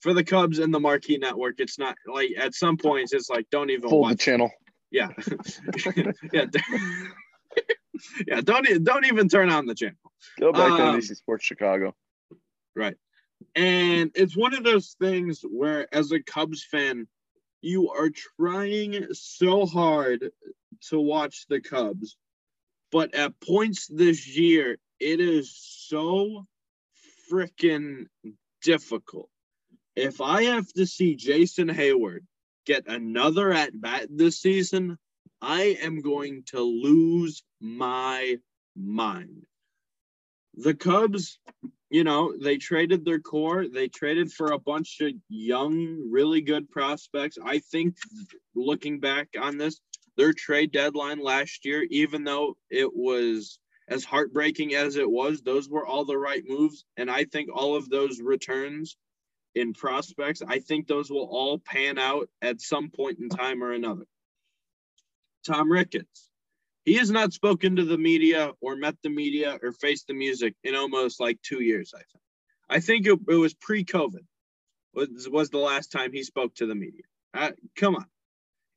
For the Cubs and the Marquee Network, it's not like at some points, it's like, don't even Fold the channel. Yeah, <laughs> yeah, <laughs> yeah. Don't don't even turn on the channel. Go back to Um, NBC Sports Chicago. Right. And it's one of those things where, as a Cubs fan, you are trying so hard to watch the Cubs, but at points this year, it is so freaking difficult. If I have to see Jason Heyward get another at bat this season, I am going to lose my mind. The Cubs you know, they traded their core. They traded for a bunch of young, really good prospects. I think looking back on this, their trade deadline last year, even though it was as heartbreaking as it was, those were all the right moves. And I think all of those returns in prospects, I think those will all pan out at some point in time or another. Tom Ricketts, he has not spoken to the media or met the media or faced the music in almost like two years. I think. I think it, it was pre-COVID was was the last time he spoke to the media. Uh, come on,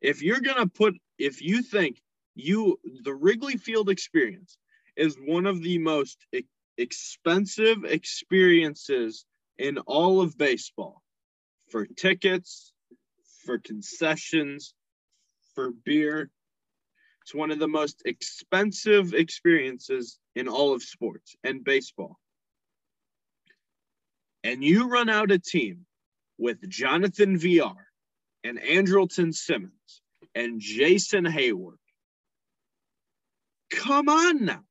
if you're gonna put, if you think you the Wrigley Field experience is one of the most e- expensive experiences in all of baseball for tickets, for concessions, for beer. It's one of the most expensive experiences in all of sports and baseball. And you run out a team with Jonathan Villar and Andrelton Simmons and Jason Heyward. Come on now.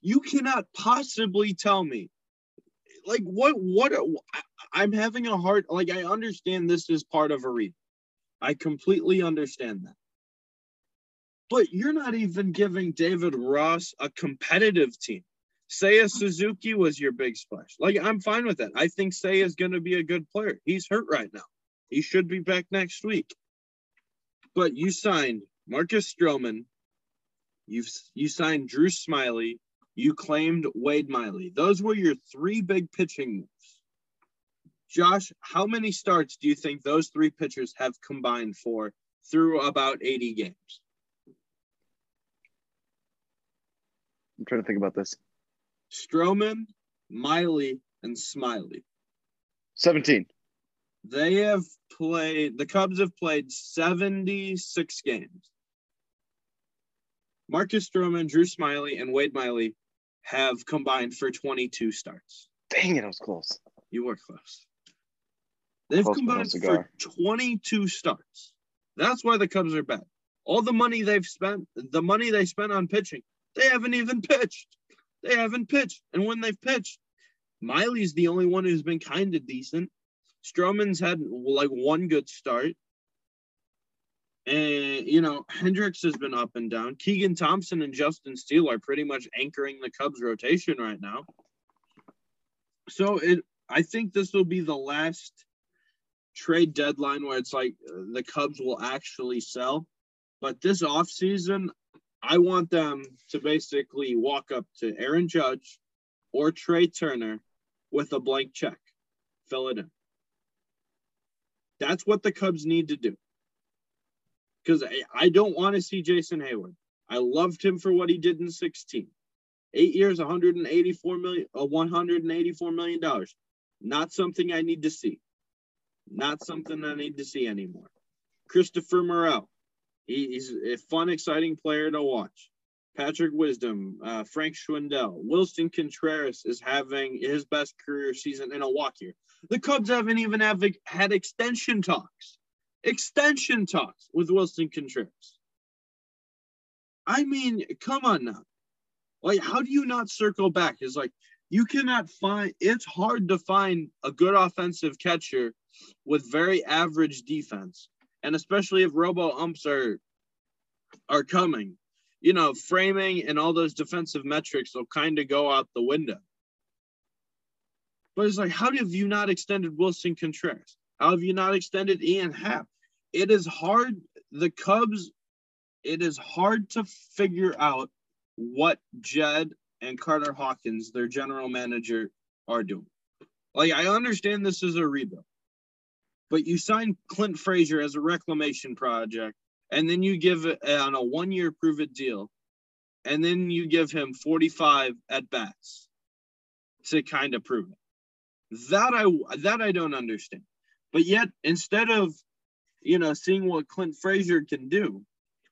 You cannot possibly tell me like what what I'm having a hard like I understand this is part of a read. I completely understand that but you're not even giving David Ross a competitive team. Seiya Suzuki was your big splash. Like, I'm fine with that. I think Seiya is going to be a good player. He's hurt right now. He should be back next week. But you signed Marcus Stroman. You've you signed Drew Smyly. You claimed Wade Miley. Those were your three big pitching moves. Josh, how many starts do you think those three pitchers have combined for through about 80 games? I'm trying to think about this. Stroman, Miley, and Smyly. 17. They have played, the Cubs have played 76 games. Marcus Stroman, Drew Smyly, and Wade Miley have combined for 22 starts. Dang it, I was close. You were close. They've Close combined for 22 starts. That's why the Cubs are bad. All the money they've spent, the money they spent on pitching, they haven't even pitched. They haven't pitched. And when they've pitched, Miley's the only one who's been kind of decent. Stroman's had like one good start. And, you know, Hendricks has been up and down. Keegan Thompson and Justin Steele are pretty much anchoring the Cubs rotation right now. So it, I think this will be the last trade deadline where it's like uh, the Cubs will actually sell. But this offseason, I want them to basically walk up to Aaron Judge or Trea Turner with a blank check, fill it in. That's what the Cubs need to do. Because I, I don't want to see Jason Heyward. I loved him for what he did in 16. Eight years, 184 million, uh, 184 million dollars. Not something I need to see. Not something I need to see anymore. Christopher Morel. He, he's a fun, exciting player to watch. Patrick Wisdom, uh, Frank Schwindel, Willson Contreras is having his best career season in a walk year. The Cubs haven't even have, had extension talks. Extension talks with Willson Contreras. I mean, come on now. Like, how do you not circle back? It's like you cannot find. It's hard to find a good offensive catcher with very average defense, and especially if robo umps are are coming. You know, framing and all those defensive metrics will kind of go out the window. But it's like, how have you not extended Willson Contreras? How have you not extended Ian Happ? It is hard. The Cubs, it is hard to figure out what Jed and Carter Hawkins, their general manager, are doing. Like, I understand this is a rebuild, but you sign Clint Frazier as a reclamation project and then you give it on a one year prove it deal, and then you give him 45 at bats to kind of prove it. That I that I don't understand. But yet, instead of you know seeing what Clint Frazier can do,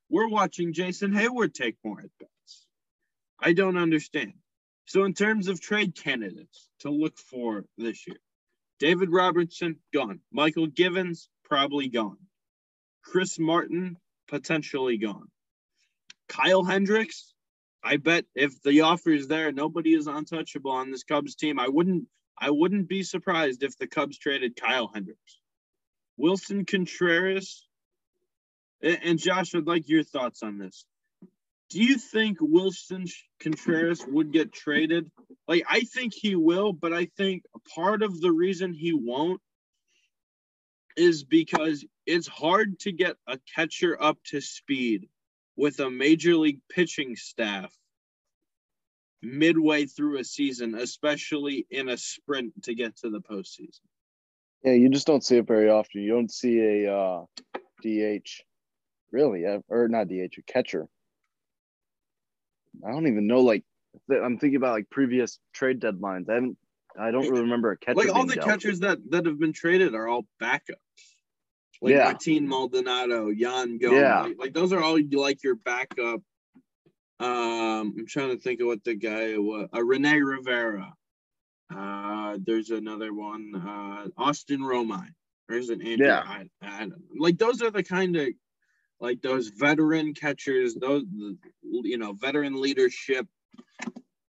we're watching Jason Heyward take more at bats. I don't understand. So, in terms of trade candidates to look for this year, David Robertson, gone. Mychal Givens, probably gone. Chris Martin, potentially gone. Kyle Hendricks, I bet if the offer is there, nobody is untouchable on this Cubs team. I wouldn't I wouldn't be surprised if the Cubs traded Kyle Hendricks. Willson Contreras, and Josh, I'd like your thoughts on this do you think Willson Contreras would get traded? Like, I think he will, but I think part of the reason he won't is because it's hard to get a catcher up to speed with a major league pitching staff midway through a season, especially in a sprint to get to the postseason. Yeah, you just don't see it very often. You don't see a uh, DH, really, or not DH, a catcher I don't even know. Like, I'm thinking about like previous trade deadlines. I haven't. I don't really remember a catcher. Like all the dealt. catchers that that have been traded are all backups. Like Yeah. Martin Maldonado, Yan Gomes. Yeah. Like, like those are all like your backup. Um, I'm trying to think of what the guy was. Uh, Rene Rivera. Uh, there's another one. Uh, Austin Romine. There's an Andrew. Yeah. I, I don't know. Like those are the kind of like those veteran catchers. Those you know veteran leadership.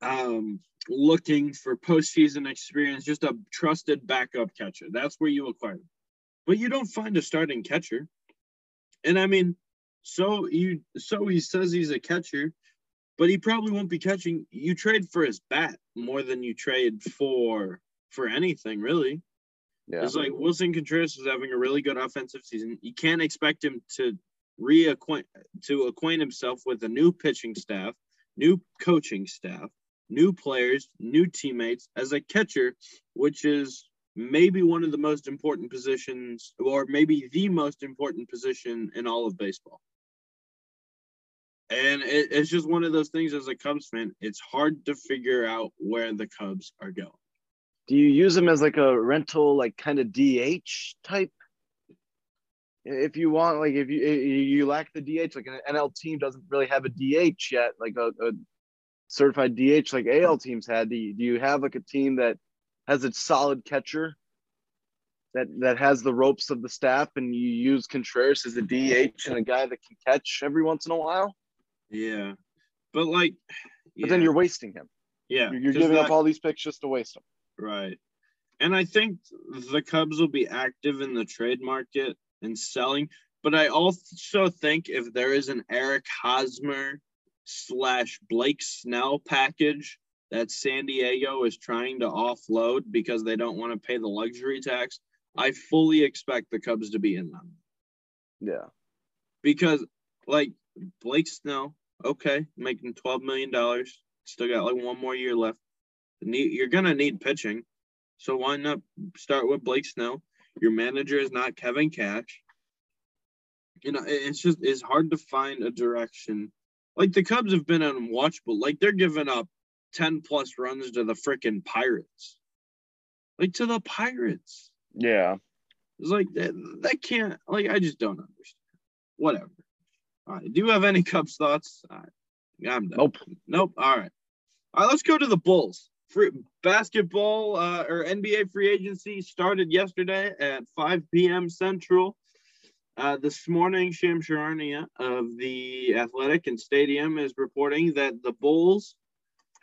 Um, looking for postseason experience, just a trusted backup catcher. That's where you acquire them. But you don't find a starting catcher. And I mean, so you so he says he's a catcher, but he probably won't be catching. You trade for his bat more than you trade for for anything, really. Yeah. It's like Willson Contreras is having a really good offensive season. You can't expect him to reacquaint to acquaint himself with a new pitching staff, new coaching staff, new players, new teammates as a catcher, which is maybe one of the most important positions, or maybe the most important position in all of baseball. And it, it's just one of those things as a Cubs fan, it's hard to figure out where the Cubs are going. Do you use him as like a rental, like kind of DH type? If you want, like if you eh, you lack the DH, like an NL team doesn't really have a DH yet, like a, a certified DH like AL teams had. Do you, do you have like a team that has a solid catcher that that has the ropes of the staff, and you use Contreras as a DH and a guy that can catch every once in a while? Yeah. But like, But then you're wasting him. yeah, You're, giving up all these picks just to waste them. Right. And I think the Cubs will be active in the trade market and selling. But I also think if there is an Eric Hosmer slash Blake Snell package that San Diego is trying to offload because they don't want to pay the luxury tax, I fully expect the Cubs to be in them. Yeah. Because, like, Blake Snell, okay, making $12 million, still got like one more year left. You're going to need pitching. So why not start with Blake Snell? Your manager is not Kevin Cash. You know, it's just it's hard to find a direction. Like the Cubs have been unwatchable. Like they're giving up 10 plus runs to the freaking Pirates. Like to the Pirates. Yeah. It's like that, that can't like I just don't understand. Whatever. All right. Do you have any Cubs thoughts? All right. I'm done. Nope. Nope. All right. All right, let's go to the Bulls. Free, basketball uh, or NBA free agency started yesterday at 5 p.m. Central. Uh, this morning, Shams Charania of the Athletic and Stadium is reporting that the Bulls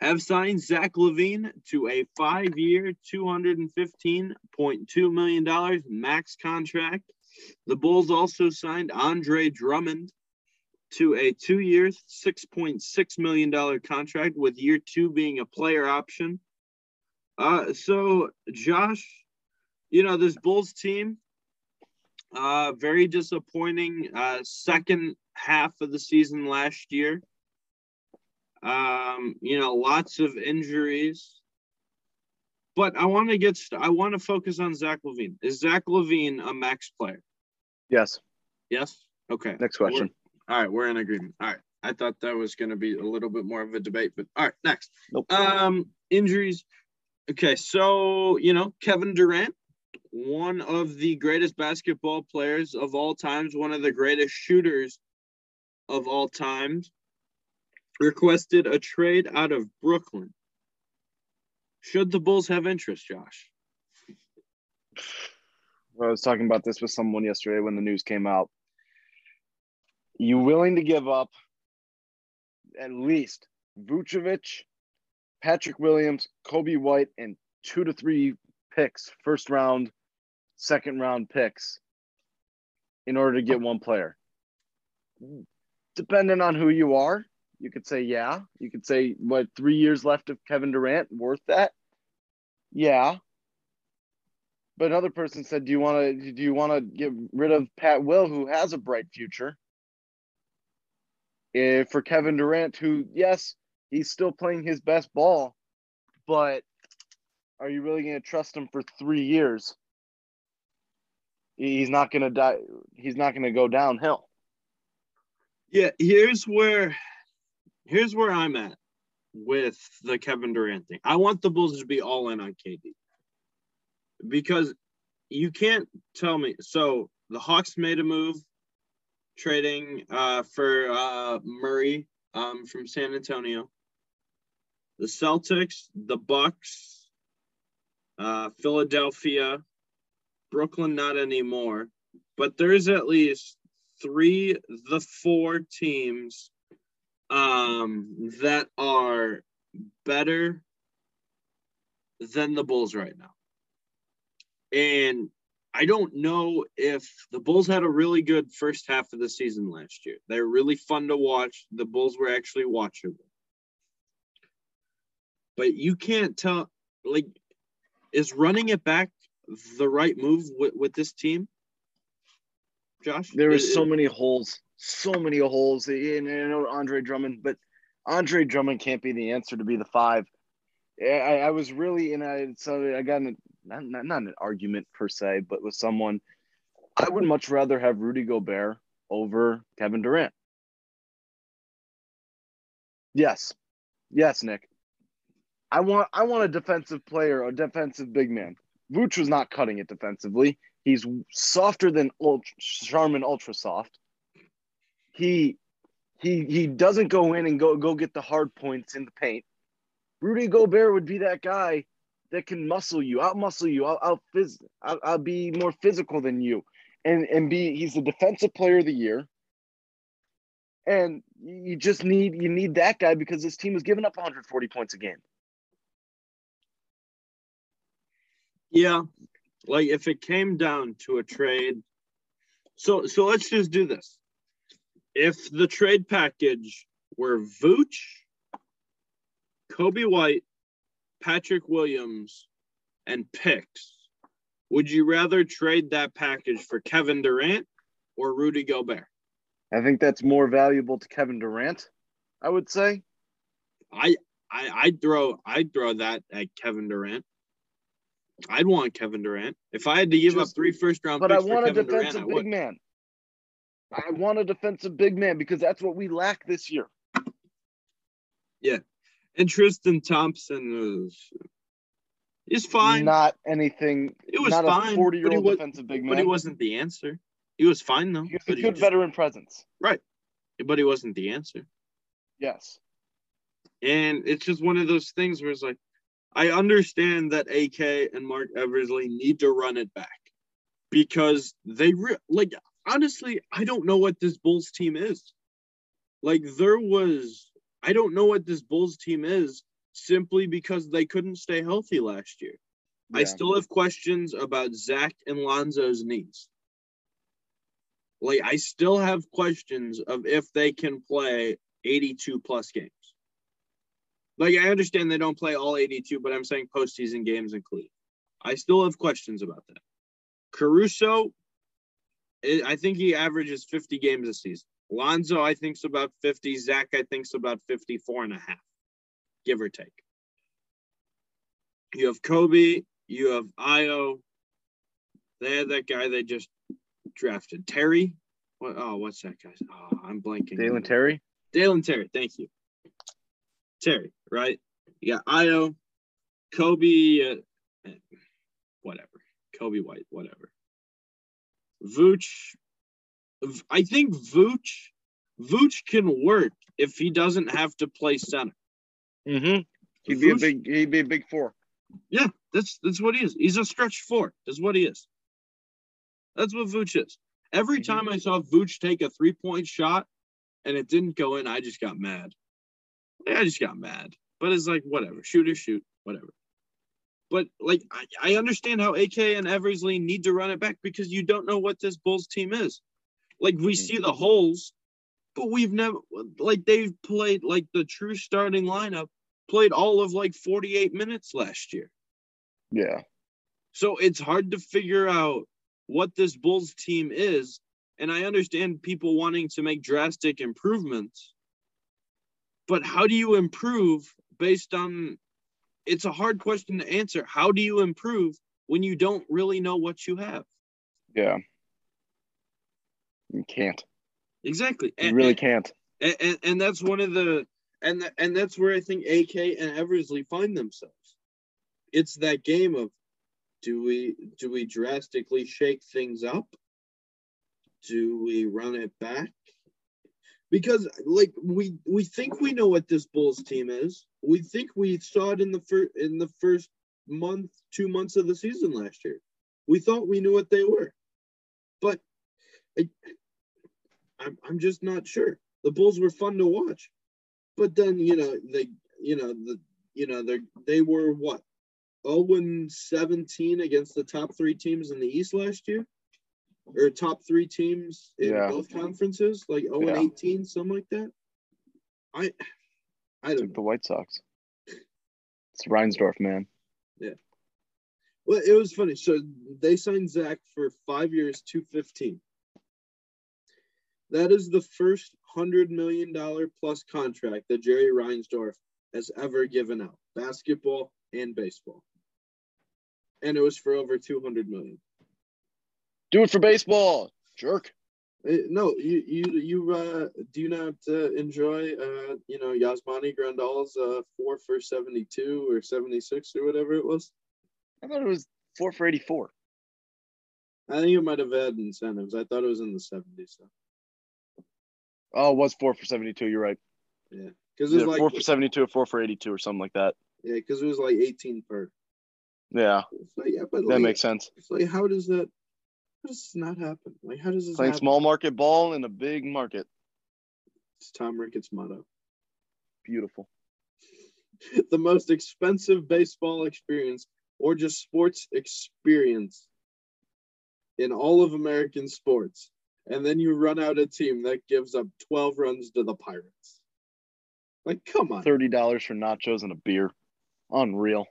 have signed Zach LaVine to a five-year, $215.2 million max contract. The Bulls also signed Andre Drummond to a two-year, $6.6 million contract with year two being a player option. Uh, so, Josh, you know, this Bulls team, uh, very disappointing uh, second half of the season last year. Um, you know, lots of injuries. But I want to get, st- I want to focus on Zach LaVine. Is Zach LaVine a max player? Yes. Yes. Okay. Next question. We're, all right, we're in agreement. All right. I thought that was going to be a little bit more of a debate, but all right, next. Nope. Um, injuries. Okay, so you know Kevin Durant, one of the greatest basketball players of all times, one of the greatest shooters of all times, requested a trade out of Brooklyn. Should the Bulls have interest, Josh? I was talking about this with someone yesterday when the news came out. You willing to give up at least Vucevic, Patrick Williams, Coby White, and two to three picks, first round, second round picks, in order to get one player? Depending on who you are, you could say, yeah. You could say, what, three years left of Kevin Durant, worth that? Yeah. But another person said, "Do you want to? Do you want to get rid of Pat Will, who has a bright future, eh, for Kevin Durant, who yes, he's still playing his best ball, but are you really going to trust him for three years? He's not going to die. He's not going to go downhill. Yeah, here's where here's where I'm at with the Kevin Durant thing. I want the Bulls to be all in on KD. Because you can't tell me so the Hawks made a move trading uh, for uh, Murray um, from San Antonio. The Celtics, the Bucks, uh, Philadelphia, Brooklyn, not anymore. But there's at least three, the four teams um, that are better than the Bulls right now. And I don't know if the Bulls had a really good first half of the season last year. They're really fun to watch. The Bulls were actually watchable. But you can't tell, like, is running it back the right move with, with this team? Josh? There are so many holes, so many holes. And I know Andre Drummond, but Andre Drummond can't be the answer to be the five. I, I was really in a so I got in a, not, not not an argument per se, but with someone. I would much rather have Rudy Gobert over Kevin Durant. Yes, yes, Nick. I want I want a defensive player, a defensive big man. Vooch was not cutting it defensively. He's softer than ultra, Charmin Ultra Soft. He he he doesn't go in and go go get the hard points in the paint. Rudy Gobert would be that guy that can muscle you, you, out out, phys- I'll, I'll be more physical than you, and and be he's the defensive player of the year. And you just need you need that guy because this team was giving up 140 points a game. Yeah. Like if it came down to a trade. So so let's just do this. If the trade package were Vooch, Coby White, Patrick Williams, and picks, would you rather trade that package for Kevin Durant or Rudy Gobert? I think that's more valuable to Kevin Durant. I would say. I I I'd throw I'd throw that at Kevin Durant. I'd want Kevin Durant. If I had to give Just- up three first round picks. But I want a Durant, defensive I big man. I want a defensive big man because that's what we lack this year. And Tristan Thompson was is fine, Not anything. It was not fine, 40 year old was- defensive big man. but he wasn't the answer. He was fine though. He was a good just- veteran presence. right? But he wasn't the answer. Yes. And it's just one of those things where it's like, I understand that AK and Marc Eversley need to run it back because they re- like honestly, I don't know what this Bulls team is. Like there was, I don't know what this Bulls team is simply because they couldn't stay healthy last year. I still have questions about Zach and Lonzo's knees. Like I still have questions of if they can play 82 plus games. Like I understand they don't play all 82, but I'm saying postseason games included. I still have questions about that. Caruso, I think he averages 50 games a season. Lonzo, I think's about 50. Zach, I think's about 54 and a half, give or take. You have Coby, you have Ayo. They had that guy they just drafted, Terry. What? Oh, what's that guy? Oh, I'm blanking. Dalen Terry. Dalen Terry. Thank you. Terry, right? You got Ayo, Coby, uh, whatever. Coby White, whatever. Vooch. I think Vooch, Vooch can work if he doesn't have to play center. Mm-hmm. He'd be a big. He'd be a big four. Yeah, that's that's what he is. He's a stretch four. is what he is. That's what Vooch is. Every Mhm. time I saw Vooch take a three point shot and it didn't go in, I just got mad. I just got mad. But it's like whatever, shoot or shoot, whatever. But like I, I understand how AK and Eversley need to run it back because you don't know what this Bulls team is. Like we Mhm. see the holes, but we've never like they've played like the true starting lineup played all of like 48 minutes last year. Yeah. So it's hard to figure out what this Bulls team is. And I understand people wanting to make drastic improvements. But how do you improve based on it's a hard question to answer. How do you improve when you don't really know what you have? Yeah. You can't. Exactly. You And, really can't. and, and, and that's one of the and and that's where I think AK and Eversley find themselves. It's that game of do we do we drastically shake things up? Do we run it back? Because like we we think we know what this Bulls team is. We think we saw it in the first in the first month, two months of the season last year. We thought we knew what they were, but I, I'm just not sure. The Bulls were fun to watch, but then you know they you know the you know they they were what 0 and 17 against the top three teams in the East last year, or top three teams in Yeah. both conferences, like 0 Yeah. and 18, something like that. I I It's don't like the White Sox. It's Reinsdorf, man. Yeah. Well, it was funny. So they signed Zach for five years, two fifteen. That is the first hundred million dollar plus contract that Jerry Reinsdorf has ever given out, basketball and baseball. And it was for over two hundred million. Do it for baseball, jerk. Uh, No, you you you uh, do you not uh, enjoy uh, you know Yasmani Grandal's uh, four for seventy two or seventy six or whatever it was? I thought it was four for eighty-four. I think it might have had incentives. I thought it was in the seventies. So. Oh, it was four for seventy-two. You're right. Yeah, because it was Yeah, like four for seventy-two or four for eighty-two or something like that. yeah, because it was like eighteen per. Yeah, like, yeah, but that like, makes sense. It's like how does that? How does this not happen? Like how does this Playing happen? small market ball in a big market. It's Tom Ricketts' motto. Beautiful. <laughs> the most expensive baseball experience or just sports experience in all of American sports. And then you run out a team that gives up 12 runs to the Pirates. Like, come on. Thirty dollars for nachos and a beer. Unreal.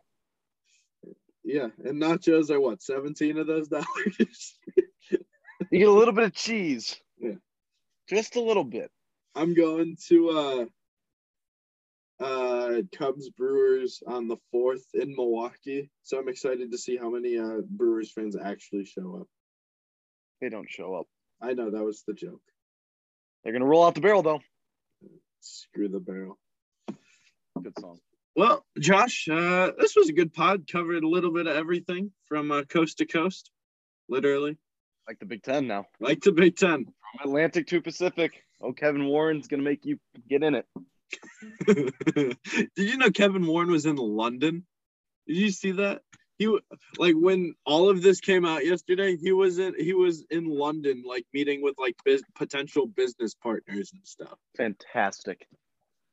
Yeah. And nachos are what, 17 of those dollars? <laughs> You get a little bit of cheese. Yeah. Just a little bit. I'm going to uh uh Cubs Brewers on the 4th in Milwaukee. So I'm excited to see how many uh Brewers fans actually show up. They don't show up. I know that was the joke. They're gonna roll out the barrel though. Screw the barrel. Good song. Well, Josh, uh, this was a good pod. Covered a little bit of everything from uh, coast to coast, literally, Like the Big Ten now. like the Big Ten. From Atlantic to Pacific. Oh, Kevin Warren's gonna make you get in it. <laughs> Did you know Kevin Warren was in London? Did you see that? He like when all of this came out yesterday. He was in he was in London, like meeting with like biz- potential business partners and stuff. Fantastic.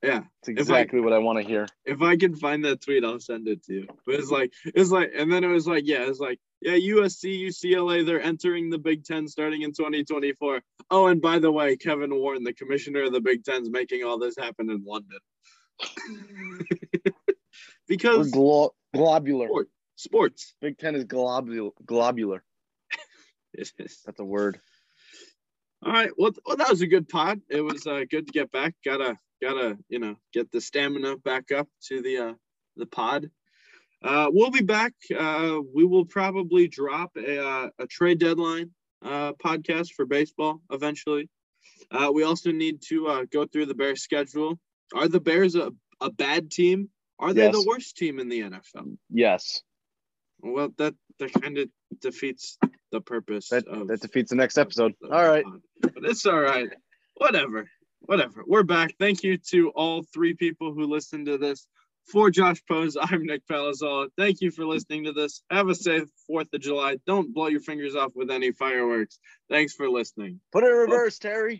Yeah, It's exactly what I want to hear. if I can find that tweet, I'll send it to you. But it's like it's like, and then it was like, yeah, it's like, yeah, USC, UCLA, they're entering the Big Ten starting in 2024. Oh, and by the way, Kevin Warren, the commissioner of the Big Ten's making all this happen in London. <laughs> We're because glo- globular. sport, sports. Big Ten is globul- globular. <laughs> It is. That's a word. All right. Well, well, that was a good pod. It was uh, good to get back. Gotta, gotta, you know, get the stamina back up to the uh, the pod. Uh, we'll be back. Uh, we will probably drop a, uh, a trade deadline uh, podcast for baseball eventually. Uh, we also need to uh, go through the Bears schedule. Are the Bears a, a bad team? Are they Yes. the worst team in the NFL? Yes. Well, that that kind of defeats the purpose. That of, that defeats the next episode. of All right. but it's all right. Whatever, whatever. We're back. Thank you to all three people who listened to this. For Josh Pose, <laughs> I'm Nick Palazola. Thank you for listening to this. Have a safe Fourth of July. Don't blow your fingers off with any fireworks. Thanks for listening. Put it in reverse, Terry.